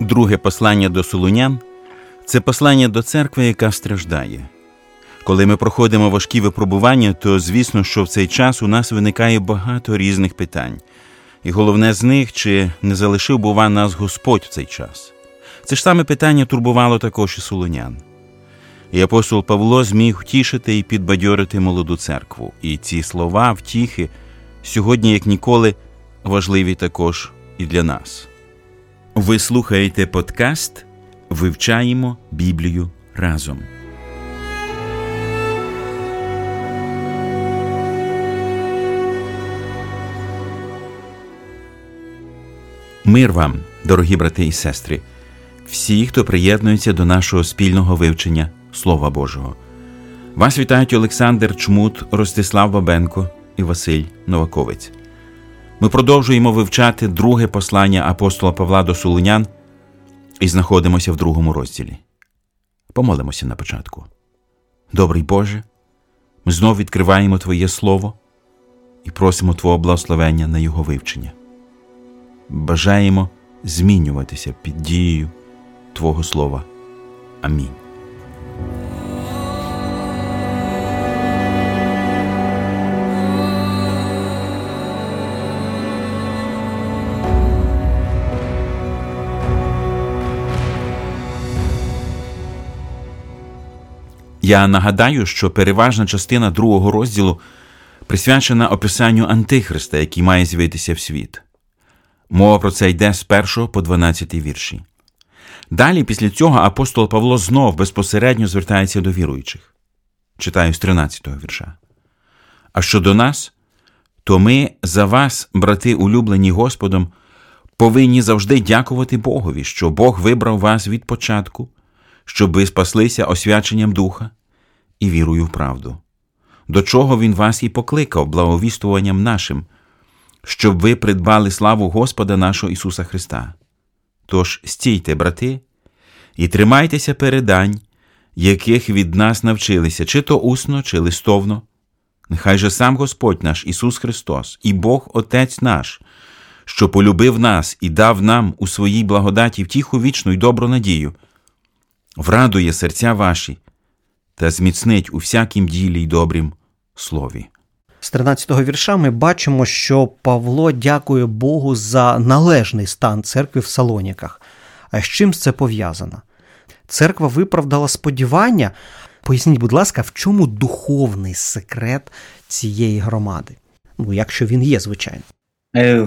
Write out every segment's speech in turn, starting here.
Друге послання до Солунян це послання до церкви, яка страждає. Коли ми проходимо важкі випробування, то звісно, що в цей час у нас виникає багато різних питань. І головне з них, чи не залишив, бува, нас Господь в цей час. Це ж саме питання турбувало також і солонян. І апостол Павло зміг втішити і підбадьорити молоду церкву. І ці слова, втіхи, сьогодні, як ніколи, важливі також і для нас. Ви слухаєте подкаст Вивчаємо Біблію разом. Мир вам, дорогі брати і сестри, всі, хто приєднується до нашого спільного вивчення Слова Божого. Вас вітають Олександр Чмут, Ростислав Бабенко і Василь Новаковець. Ми продовжуємо вивчати друге послання апостола Павла до Солунян і знаходимося в другому розділі. Помолимося на початку. Добрий Боже, ми знов відкриваємо Твоє Слово і просимо Твого благословення на Його вивчення. Бажаємо змінюватися під дією Твого Слова. Амінь. Я нагадаю, що переважна частина другого розділу присвячена описанню Антихриста, який має з'явитися в світ. Мова про це йде з 1 по 12 вірші. Далі, після цього, апостол Павло знов безпосередньо звертається до віруючих. Читаю з 13 вірша. А щодо нас, то ми за вас, брати, улюблені Господом, повинні завжди дякувати Богові, що Бог вибрав вас від початку, щоб ви спаслися освяченням Духа і вірою в правду, до чого Він вас і покликав благовістуванням нашим, щоб ви придбали славу Господа нашого Ісуса Христа. Тож стійте, брати, і тримайтеся передань, яких від нас навчилися, чи то усно, чи листовно. Нехай же сам Господь наш Ісус Христос і Бог Отець наш, що полюбив нас і дав нам у своїй благодаті втіху вічну й добру надію, врадує серця ваші та зміцнить у всякім ділі й добрім слові. З 13-го вірша ми бачимо, що Павло дякує Богу за належний стан церкви в Салоніках. А з чим це пов'язано? Церква виправдала сподівання. Поясніть, будь ласка, в чому духовний секрет цієї громади? Ну, якщо він є, звичайно. Е,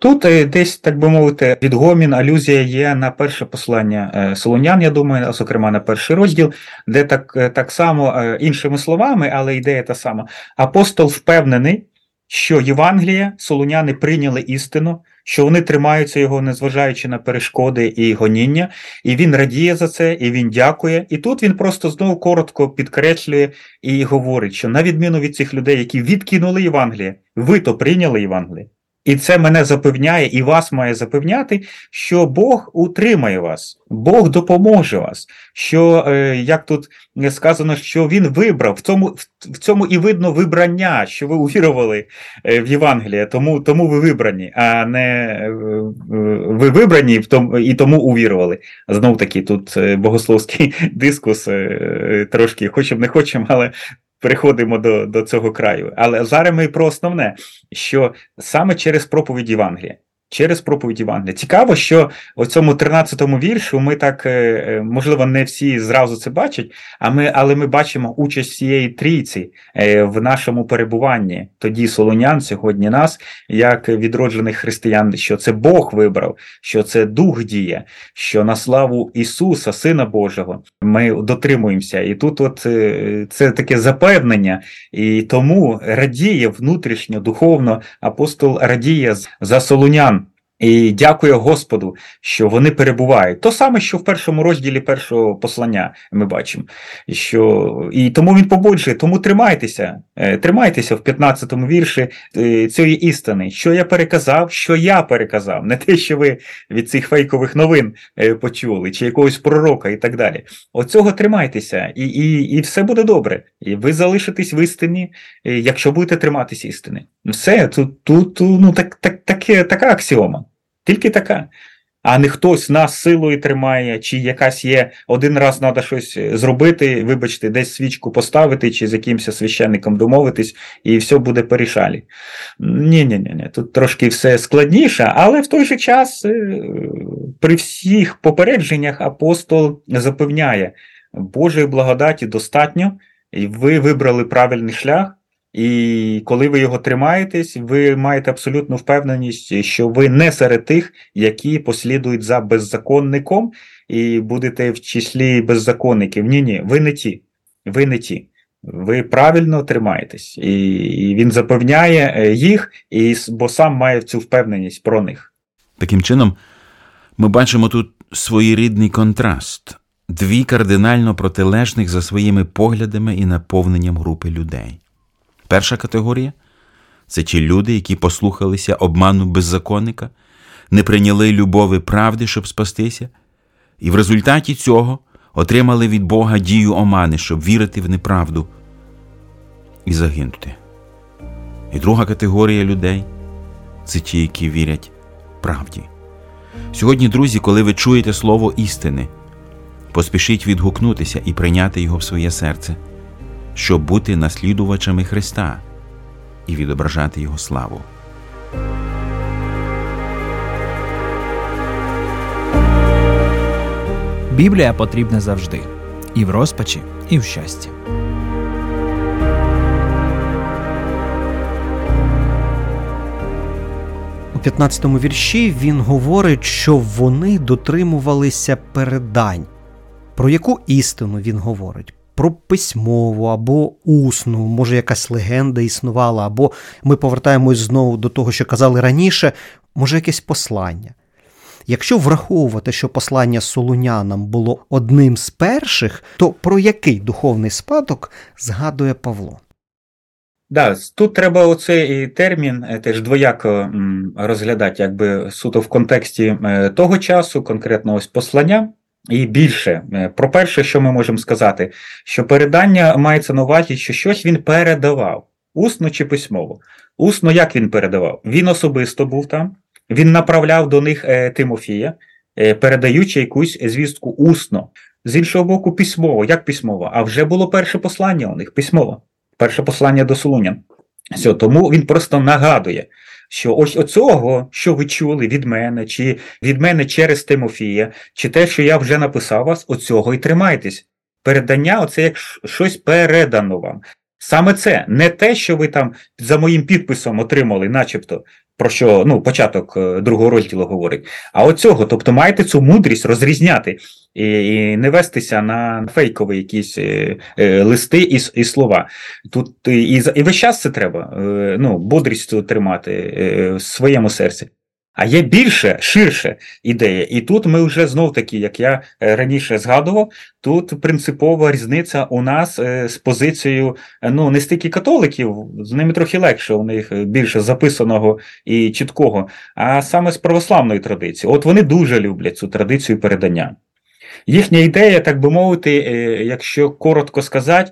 тут е, десь, так би мовити, відгомін, алюзія є на перше послання е, Солонян, я думаю, зокрема на перший розділ, де так так само іншими словами, але ідея та сама. Апостол впевнений, що Євангелія, солоняни прийняли істину, що вони тримаються його, незважаючи на перешкоди і гоніння, і він радіє за це, і він дякує. І тут він просто знову коротко підкреслює і говорить, що на відміну від цих людей, які відкинули Євангеліє, ви то прийняли Євангеліє. І це мене запевняє, і вас має запевняти, що Бог утримає вас, Бог допоможе вас. Що, е, як тут сказано, що Він вибрав, в цьому в цьому і видно вибрання, що ви увірували е, в Євангеліє, тому тому ви вибрані, а не е, ви вибрані і тому увірували. Знов таки, тут богословський дискус трошки хочемо не хочемо, але переходимо до до цього краю. Але зараз ми про основне, що саме через проповідь Євангелія через проповідь Євангелія. Цікаво, що у цьому 13-му віршу ми так, е, е, можливо, не всі зразу це бачать, а ми, але ми бачимо участь всієї трійці е, в нашому перебуванні. Тоді Солонян, сьогодні нас, як відроджених християн, що це Бог вибрав, що це Дух діє, що на славу Ісуса, Сина Божого, ми дотримуємося. І тут, от це таке запевнення, і тому радіє внутрішньо, духовно апостол радіє за Солонян. І дякую Господу, що вони перебувають. То саме, що в першому розділі першого послання ми бачимо. Що... І тому він пободжує, тому тримайтеся, е, тримайтеся в 15-му вірші е, цієї істини, що я переказав, що я переказав, не те, що ви від цих фейкових новин е, почули, чи якогось пророка і так далі. Оцього тримайтеся, і і, і все буде добре. І ви залишитесь в істині, якщо будете триматися істини. Все, тут тут ну, так, так, так, така аксіома. Тільки така. а не хтось нас силою тримає, чи якась є один раз треба щось зробити, вибачте, десь свічку поставити, чи з якимось священником домовитись, і все буде порішалі. Ні, ні, ні, ні, тут трошки все складніше, але в той же час е, при всіх попередженнях апостол запевняє, Божої благодаті достатньо, і ви вибрали правильний шлях. І коли ви його тримаєтесь, ви маєте абсолютну впевненість, що ви не серед тих, які послідують за беззаконником, і будете в числі беззаконників. Ні, ні, ви не ті. Ви не ті. Ви правильно тримаєтесь, і він запевняє е, їх, і, бо сам має цю впевненість про них. Таким чином, ми бачимо тут своєрідний контраст, дві кардинально протилежних за своїми поглядами і наповненням групи людей. Перша категорія це ті люди, які послухалися обману беззаконника, не прийняли любові правди, щоб спастися, і в результаті цього отримали від Бога дію омани, щоб вірити в неправду і загинути. І друга категорія людей це ті, які вірять правді. Сьогодні, друзі, коли ви чуєте слово істини, поспішіть відгукнутися і прийняти його в своє серце щоб бути наслідувачами Христа і відображати Його славу. Біблія потрібна завжди і в розпачі, і в щасті. У 15-му вірші він говорить, що вони дотримувалися передань. Про яку істину він говорить? Про письмову або усну, може, якась легенда існувала, або ми повертаємось знову до того, що казали раніше, може, якесь послання. Якщо враховувати, що послання солунянам було одним з перших, то про який духовний спадок згадує Павло? Да, тут треба оцей термін е, теж двояко розглядати, якби суто в контексті е, того часу, конкретно ось послання. І більше, е, про перше, що ми можемо сказати, що передання мається на увазі, що щось він передавав, усно чи письмово. Усно як він передавав? Він особисто був там, він направляв до них е, Тимофія, е, передаючи якусь звістку усно. З іншого боку, письмово. Як письмово? А вже було перше послання у них письмово, перше послання до Солунян. Все, тому він просто нагадує, що ось оцього, що ви чули від мене, чи від мене через Тимофія, чи те, що я вже написав вас, оцього і тримайтесь. Передання оце як щось передано вам. Саме це не те, що ви там за моїм підписом отримали, начебто, про що ну, початок е, другого розділу говорить. А оцього, тобто маєте цю мудрість розрізняти і не вестися на фейкові якісь е, е, листи і і слова. Тут і і весь час це треба, ну, бодрість тримати в своєму серці. А є більше, ширше ідея. І тут ми вже знов таки, як я е, раніше згадував, тут принципова різниця у нас е, з позицією ну не стільки католиків, з ними трохи легше, у них більше записаного і чіткого, а саме з православної традиції. От вони дуже люблять цю традицію передання. Їхня ідея, так би мовити, е, якщо коротко сказати,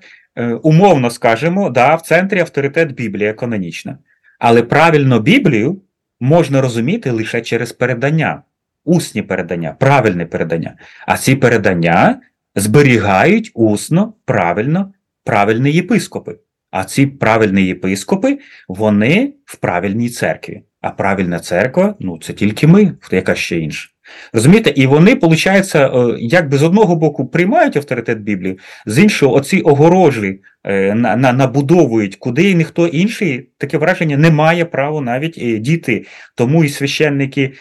умовно скажемо, да, в центрі авторитет Біблія канонічна. Але правильно Біблію можна розуміти лише через передання, усні передання, правильне передання. А ці передання зберігають усно, правильно, правильні єпископи. А ці правильні єпископи, вони в правильній церкві. А правильна церква ну це тільки ми, яка ще інша. Розумієте, і вони, виходить, е, якби з одного боку приймають авторитет Біблії, з іншого, оці огорожі е, на, на, набудовують, куди ніхто інший, таке враження не має права навіть е, діти. Тому і священники,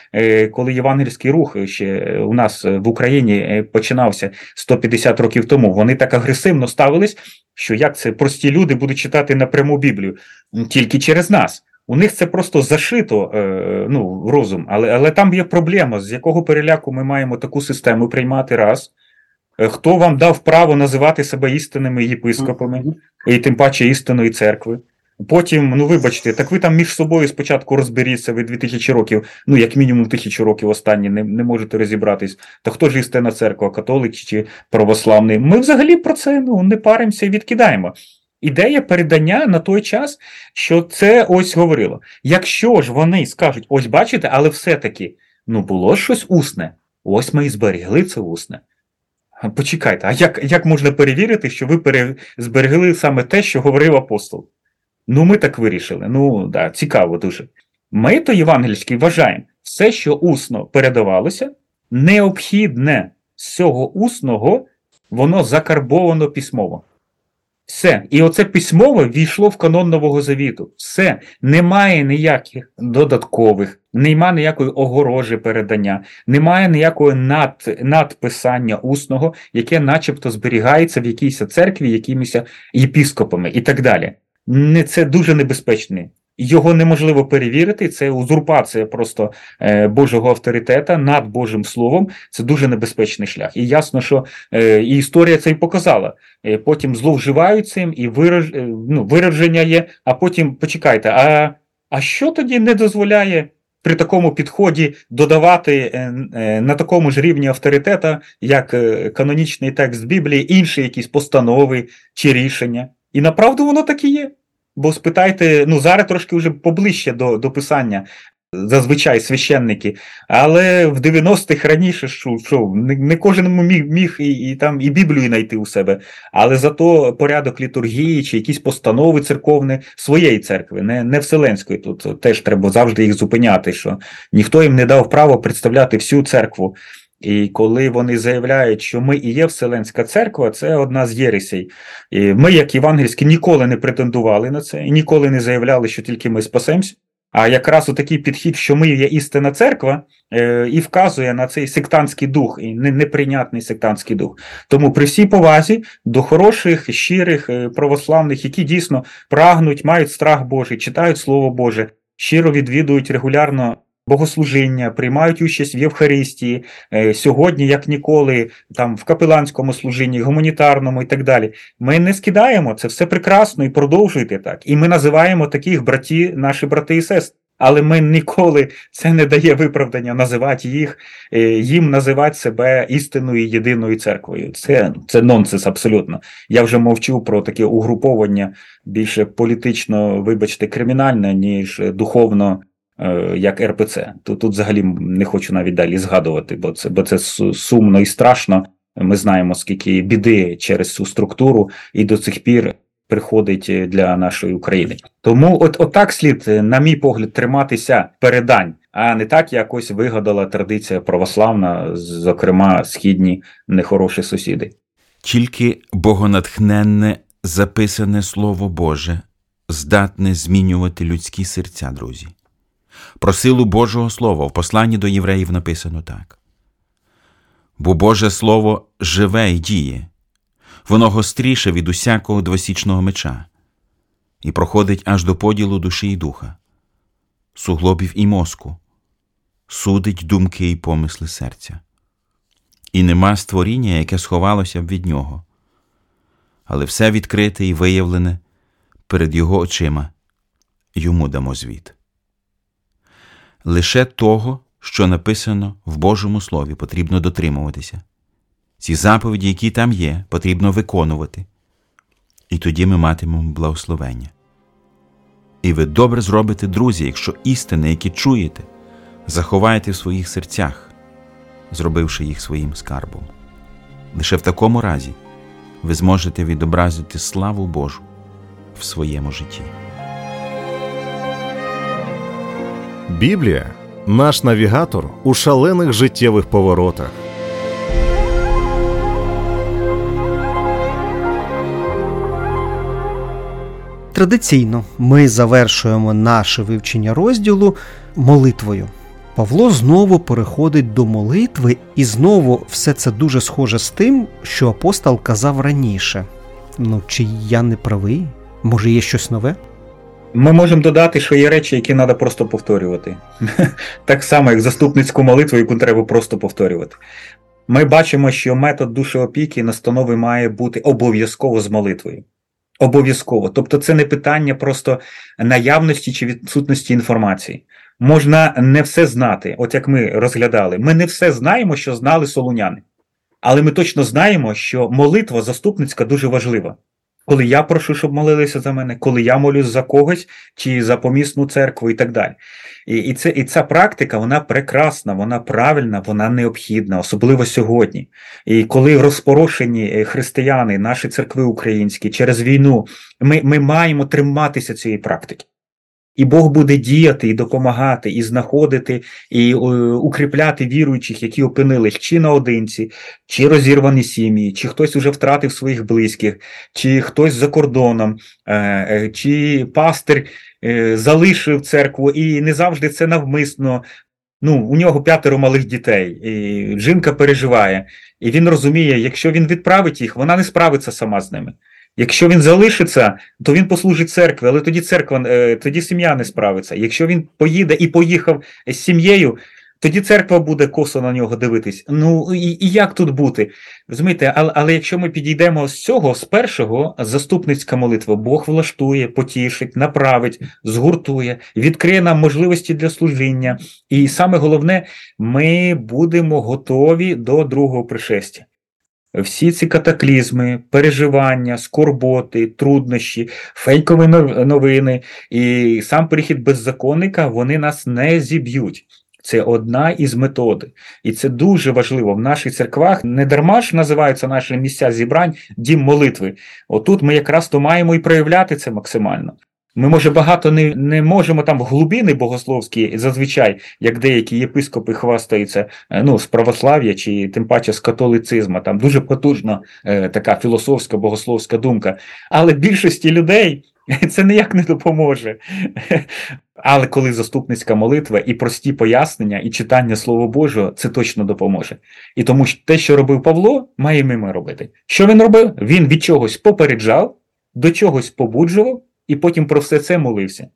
коли євангельський рух ще у нас в Україні починався 150 років тому, вони так агресивно ставились, що як це прості люди будуть читати напряму Біблію тільки через нас. У них це просто зашито е, ну, розум, але але там є проблема, з якого переляку ми маємо таку систему приймати раз. Е, хто вам дав право називати себе істинними єпископами, і тим паче істинної церкви? Потім, ну вибачте, так ви там між собою спочатку розберіться, ви 2000 років, ну як мінімум тисячу років останні не не можете розібратись. Та хто ж істинна церква, католик чи православний? Ми взагалі про це ну, не паримося і відкидаємо ідея передання на той час, що це ось говорило. Якщо ж вони скажуть, ось бачите, але все-таки Ну, було щось усне. Ось ми і зберігли це усне. Почекайте, а як як можна перевірити, що ви пере... зберегли саме те, що говорив апостол? Ну, ми так вирішили. Ну, да, цікаво дуже. Ми то євангельські вважаємо, все, що усно передавалося, необхідне з цього усного, воно закарбовано письмово. Все. І оце письмове війшло в канон Нового Завіту. Все. Немає ніяких додаткових, немає ніякої огорожі передання, немає ніякого над, надписання усного, яке начебто зберігається в якійсь церкві, якимись єпіскопами і так далі. Це дуже небезпечне його неможливо перевірити. Це узурпація просто е, Божого авторитета над Божим Словом. Це дуже небезпечний шлях. І ясно, що е, і історія це і показала. Е, потім зловживають цим, і вираж, ну, вираження є. А потім почекайте, а, а що тоді не дозволяє? При такому підході додавати на такому ж рівні авторитета, як канонічний текст Біблії, інші якісь постанови чи рішення. І направду воно так і є. Бо спитайте, ну зараз трошки вже поближче до до писання, зазвичай священники, але в 90-х раніше що, що не, не кожен міг міг і, і там і Біблію знайти у себе, але зато порядок літургії чи якісь постанови церковні своєї церкви, не не вселенської. Тут теж треба завжди їх зупиняти, що ніхто їм не дав право представляти всю церкву. І коли вони заявляють, що ми і є Вселенська церква, це одна з єресей. І Ми, як євангельські, ніколи не претендували на це і ніколи не заявляли, що тільки ми спасемось. А якраз такий підхід, що ми є істинна церква, е, і вказує на цей сектантський дух, і неприйнятний сектантський дух. Тому при всій повазі до хороших, щирих, е, православних, які дійсно прагнуть, мають страх Божий, читають Слово Боже, щиро відвідують регулярно богослужіння, приймають участь в Євхаристії е, сьогодні, як ніколи, там в капеланському служінні, гуманітарному і так далі. Ми не скидаємо це все прекрасно і продовжуйте так. І ми називаємо таких браті, наші брати і сестри. Але ми ніколи це не дає виправдання називати їх, е, їм називати себе істинною єдиною церквою. Це це нонсенс абсолютно. Я вже мовчу про таке угруповання більше політично, вибачте, кримінальне, ніж духовно. Е, як РПЦ. Тут тут взагалі не хочу навіть далі згадувати, бо це бо це сумно і страшно. Ми знаємо, скільки біди через цю структуру і до цих пір приходить для нашої України. Тому, от отак слід, на мій погляд, триматися передань, а не так якось вигадала традиція православна, зокрема східні нехороші сусіди. Тільки богонатхненне записане Слово Боже здатне змінювати людські серця, друзі. Про силу Божого Слова в посланні до євреїв написано так. Бо Боже Слово живе і діє, воно гостріше від усякого двосічного меча і проходить аж до поділу душі і духа, суглобів і мозку, судить думки і помисли серця. І нема створіння, яке сховалося б від нього, але все відкрите і виявлене перед його очима йому дамо звіт лише того, що написано в Божому Слові, потрібно дотримуватися. Ці заповіді, які там є, потрібно виконувати. І тоді ми матимемо благословення. І ви добре зробите, друзі, якщо істини, які чуєте, заховаєте в своїх серцях, зробивши їх своїм скарбом. Лише в такому разі ви зможете відобразити славу Божу в своєму житті. Біблія наш навігатор у шалених життєвих поворотах. Традиційно ми завершуємо наше вивчення розділу молитвою. Павло знову переходить до молитви, і знову все це дуже схоже з тим, що апостол казав раніше. Ну, чи я не правий? Може, є щось нове? Ми можемо додати, що є речі, які треба просто повторювати. Так само, як заступницьку молитву, яку треба просто повторювати. Ми бачимо, що метод душеопіки настанови має бути обов'язково з молитвою. Обов'язково. Тобто, це не питання просто наявності чи відсутності інформації. Можна не все знати, от як ми розглядали. Ми не все знаємо, що знали солуняни. Але ми точно знаємо, що молитва заступницька дуже важлива. Коли я прошу, щоб молилися за мене, коли я молюсь за когось чи за помісну церкву і так далі. І і, це, і ця практика вона прекрасна, вона правильна, вона необхідна, особливо сьогодні. І коли розпорошені е, християни, наші церкви українські через війну, ми, ми маємо триматися цієї практики. І Бог буде діяти і допомагати, і знаходити, і е, укріпляти віруючих, які опинились чи наодинці, чи розірвані сім'ї, чи хтось уже втратив своїх близьких, чи хтось за кордоном, е, е, чи пастир залишив церкву, і не завжди це навмисно. Ну, у нього п'ятеро малих дітей, і жінка переживає, і він розуміє, якщо він відправить їх, вона не справиться сама з ними. Якщо він залишиться, то він послужить церкві, але тоді церква, е, тоді сім'я не справиться. Якщо він поїде і поїхав з сім'єю, тоді церква буде косо на нього дивитись. Ну і і як тут бути? Розумієте, але але якщо ми підійдемо з цього, з першого, заступницька молитва, Бог влаштує, потішить, направить, згуртує, відкриє нам можливості для служіння. І саме головне, ми будемо готові до другого пришестя всі ці катаклізми, переживання, скорботи, труднощі, фейкові новини і сам перехід беззаконника вони нас не зіб'ють. Це одна із методи. І це дуже важливо в наших церквах. Не дарма ж називаються наші місця зібрань дім молитви. Отут ми якраз то маємо і проявляти це максимально. Ми, може, багато не не можемо там в глибини богословські, зазвичай, як деякі єпископи хвастаються е, ну, з православ'я чи тим паче з католицизму, там дуже потужна е, така філософська богословська думка. Але більшості людей це ніяк не допоможе. Але коли заступницька молитва і прості пояснення, і читання Слова Божого, це точно допоможе. І тому те, що робив Павло, маємо ми робити. Що він робив? Він від чогось попереджав, до чогось побуджував і потім про все це молився.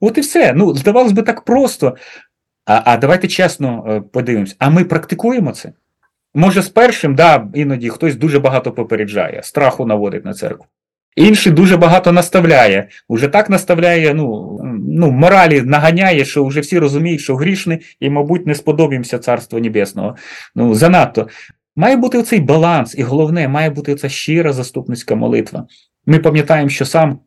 От і все. Ну, здавалось би, так просто. А а давайте чесно е, подивимось, а ми практикуємо це? Може, з першим, да, іноді хтось дуже багато попереджає, страху наводить на церкву. Інший дуже багато наставляє. Уже так наставляє, ну, ну, моралі наганяє, що вже всі розуміють, що грішний, і, мабуть, не сподобаємося Царства Небесного. Ну, занадто. Має бути оцей баланс, і головне, має бути ця щира заступницька молитва. Ми пам'ятаємо, що сам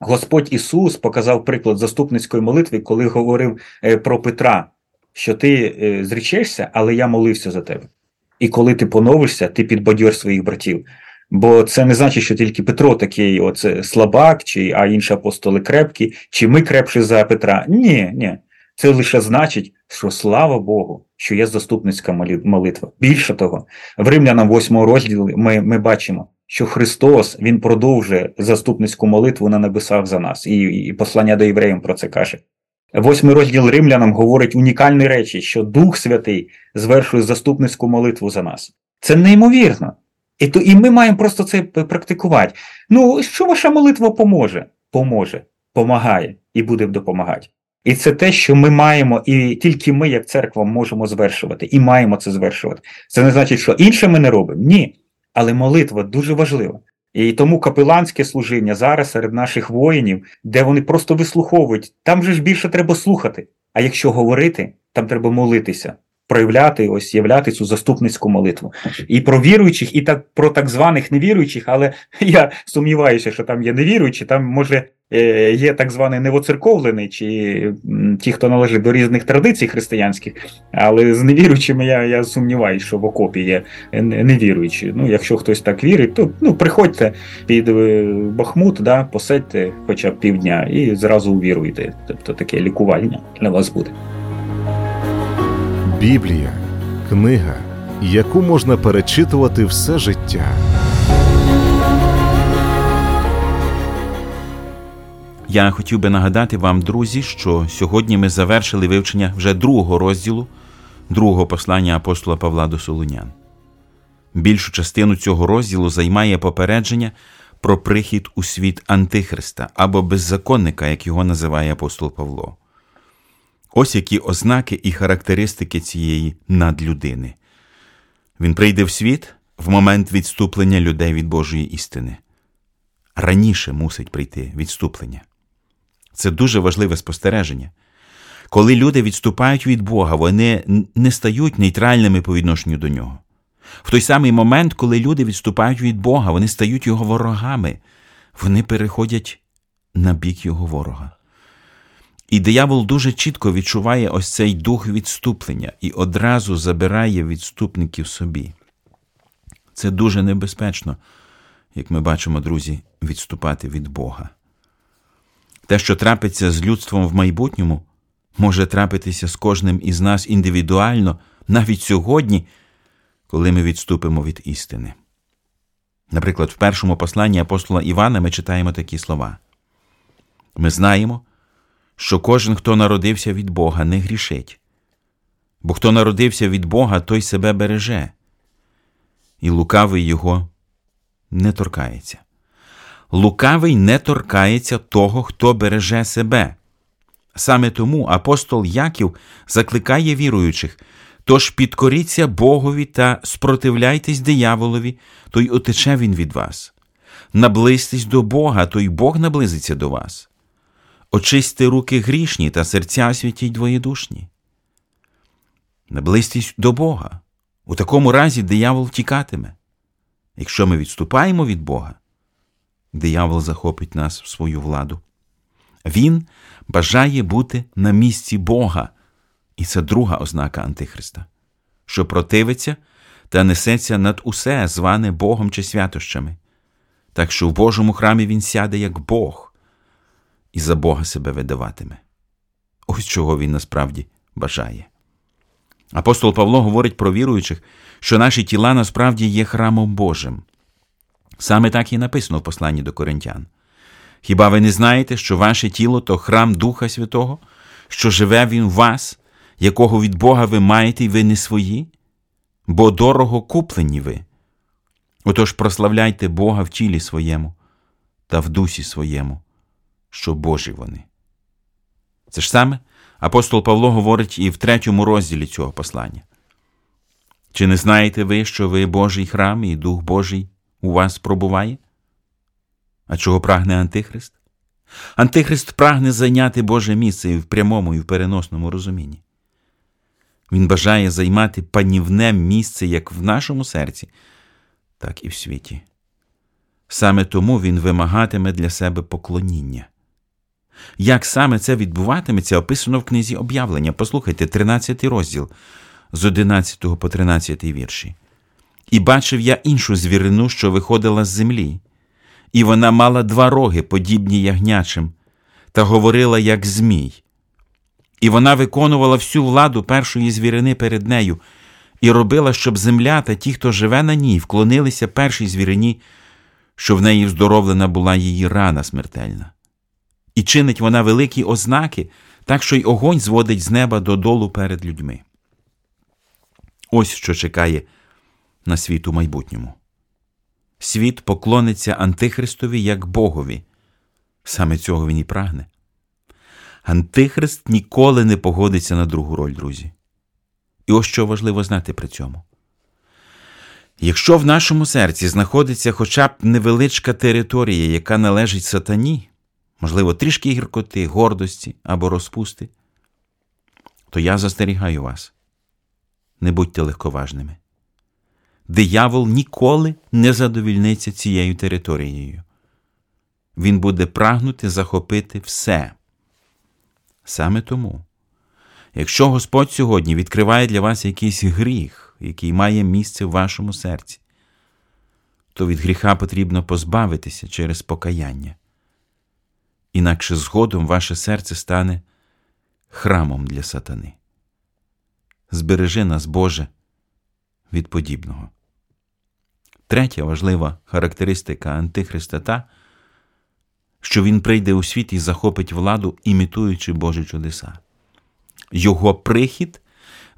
Господь Ісус показав приклад заступницької молитви, коли говорив е, про Петра, що ти е, зречешся, але я молився за тебе. І коли ти поновишся, ти підбадьор своїх братів. Бо це не значить, що тільки Петро такий оце слабак, чи а інші апостоли крепкі, чи ми крепші за Петра. Ні, ні. Це лише значить, що слава Богу, що є заступницька молитва. Більше того, в римлянам 8 розділі ми, ми бачимо що Христос Він продовжує заступницьку молитву на небесах за нас, і, і послання до євреїв про це каже. Восьмий розділ римлянам говорить унікальні речі, що Дух Святий звершує заступницьку молитву за нас. Це неймовірно. І то, і ми маємо просто це практикувати. Ну, що ваша молитва поможе? Поможе, помагає і буде допомагати. І це те, що ми маємо, і тільки ми, як церква, можемо звершувати, і маємо це звершувати. Це не значить, що інше ми не робимо. Ні але молитва дуже важлива. І тому капеланське служіння зараз серед наших воїнів, де вони просто вислуховують, там же ж більше треба слухати. А якщо говорити, там треба молитися, проявляти, ось являти цю заступницьку молитву. І про віруючих, і так про так званих невіруючих, але я сумніваюся, що там є невіруючі, там може Е, є так званий невоцерковлений, чи ті, хто належить до різних традицій християнських, але з невіруючими я я сумніваюся, що в окопі є невіруючі. Ну, Якщо хтось так вірить, то ну, приходьте під е, Бахмут, да, посидьте хоча б півдня і зразу увіруйте. Тобто таке лікування для вас буде. Біблія книга, яку можна перечитувати все життя. Я хотів би нагадати вам, друзі, що сьогодні ми завершили вивчення вже другого розділу, другого послання апостола Павла до Солунян. Більшу частину цього розділу займає попередження про прихід у світ Антихриста або беззаконника, як його називає апостол Павло. Ось які ознаки і характеристики цієї надлюдини. Він прийде в світ в момент відступлення людей від Божої істини. Раніше мусить прийти відступлення. Це дуже важливе спостереження. Коли люди відступають від Бога, вони не стають нейтральними по відношенню до нього. В той самий момент, коли люди відступають від Бога, вони стають його ворогами. вони переходять на бік його ворога. І диявол дуже чітко відчуває ось цей дух відступлення і одразу забирає відступників собі. Це дуже небезпечно, як ми бачимо, друзі, відступати від Бога. Те, що трапиться з людством в майбутньому, може трапитися з кожним із нас індивідуально, навіть сьогодні, коли ми відступимо від істини. Наприклад, в першому посланні апостола Івана ми читаємо такі слова. Ми знаємо, що кожен, хто народився від Бога, не грішить, бо хто народився від Бога, той себе береже, і лукавий його не торкається. Лукавий не торкається того, хто береже себе. Саме тому апостол Яків закликає віруючих, тож підкоріться Богові та спротивляйтесь дияволові, то й отече він від вас. Наблизьтесь до Бога, то й Бог наблизиться до вас. Очисьте руки грішні та серця святіть двоєдушні. Наблизьтесь до Бога. У такому разі диявол втікатиме. Якщо ми відступаємо від Бога, диявол захопить нас в свою владу. Він бажає бути на місці Бога, і це друга ознака Антихриста, що противиться та несеться над усе, зване Богом чи святощами, так що в Божому храмі він сяде як Бог і за Бога себе видаватиме. Ось чого він насправді бажає. Апостол Павло говорить про віруючих, що наші тіла насправді є храмом Божим. Саме так і написано в посланні до коринтян. Хіба ви не знаєте, що ваше тіло то храм Духа Святого, що живе він в вас, якого від Бога ви маєте, і ви не свої? Бо дорого куплені ви. Отож прославляйте Бога в тілі своєму та в дусі своєму, що Божі вони. Це ж саме апостол Павло говорить і в третьому розділі цього послання. Чи не знаєте ви, що ви Божий храм і Дух Божий у вас пробуває? А чого прагне Антихрист? Антихрист прагне зайняти Боже місце і в прямому, і в переносному розумінні. Він бажає займати панівне місце як в нашому серці, так і в світі. Саме тому він вимагатиме для себе поклоніння. Як саме це відбуватиметься, описано в книзі об'явлення. Послухайте, 13 розділ з 11 по 13 вірші. І бачив я іншу звірину, що виходила з землі, і вона мала два роги, подібні ягнячим, та говорила, як змій. І вона виконувала всю владу першої звірини перед нею, і робила, щоб земля та ті, хто живе на ній, вклонилися першій звірині, що в неї вздоровлена була її рана смертельна. І чинить вона великі ознаки, так що й огонь зводить з неба додолу перед людьми. Ось що чекає на світ у майбутньому. Світ поклониться Антихристові як Богові. Саме цього він і прагне. Антихрист ніколи не погодиться на другу роль, друзі. І ось що важливо знати при цьому. Якщо в нашому серці знаходиться хоча б невеличка територія, яка належить сатані, можливо, трішки гіркоти, гордості або розпусти, то я застерігаю вас. Не будьте легковажними. Диявол ніколи не задовільниться цією територією. Він буде прагнути захопити все. Саме тому, якщо Господь сьогодні відкриває для вас якийсь гріх, який має місце в вашому серці, то від гріха потрібно позбавитися через покаяння. Інакше згодом ваше серце стане храмом для сатани. Збережи нас, Боже, від подібного. Третя важлива характеристика Антихриста та, що він прийде у світ і захопить владу, імітуючи Божі чудеса. Його прихід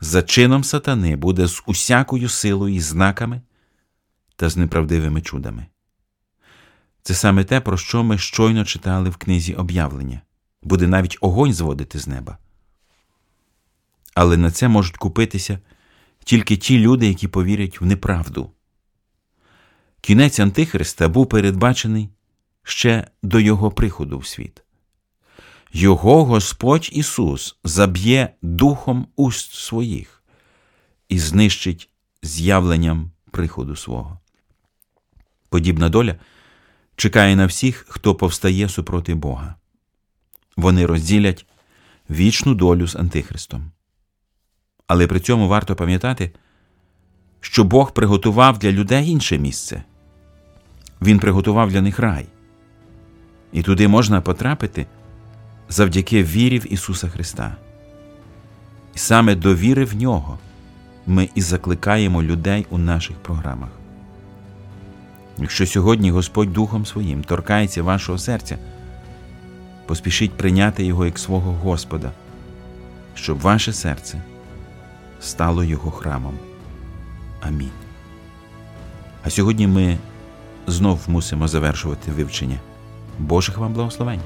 за чином сатани буде з усякою силою і знаками та з неправдивими чудами. Це саме те, про що ми щойно читали в книзі об'явлення буде навіть огонь зводити з неба. Але на це можуть купитися тільки ті люди, які повірять в неправду. Кінець Антихриста був передбачений ще до Його приходу в світ. Його Господь Ісус заб'є духом уст своїх і знищить з'явленням приходу свого. Подібна доля чекає на всіх, хто повстає супроти Бога. Вони розділять вічну долю з Антихристом. Але при цьому варто пам'ятати, що Бог приготував для людей інше місце. Він приготував для них рай. І туди можна потрапити завдяки вірі в Ісуса Христа. І саме до віри в Нього ми і закликаємо людей у наших програмах. Якщо сьогодні Господь Духом Своїм торкається вашого серця, поспішіть прийняти Його як свого Господа, щоб ваше серце стало Його храмом. Амінь. А сьогодні ми знов мусимо завершувати вивчення Божих вам благословень.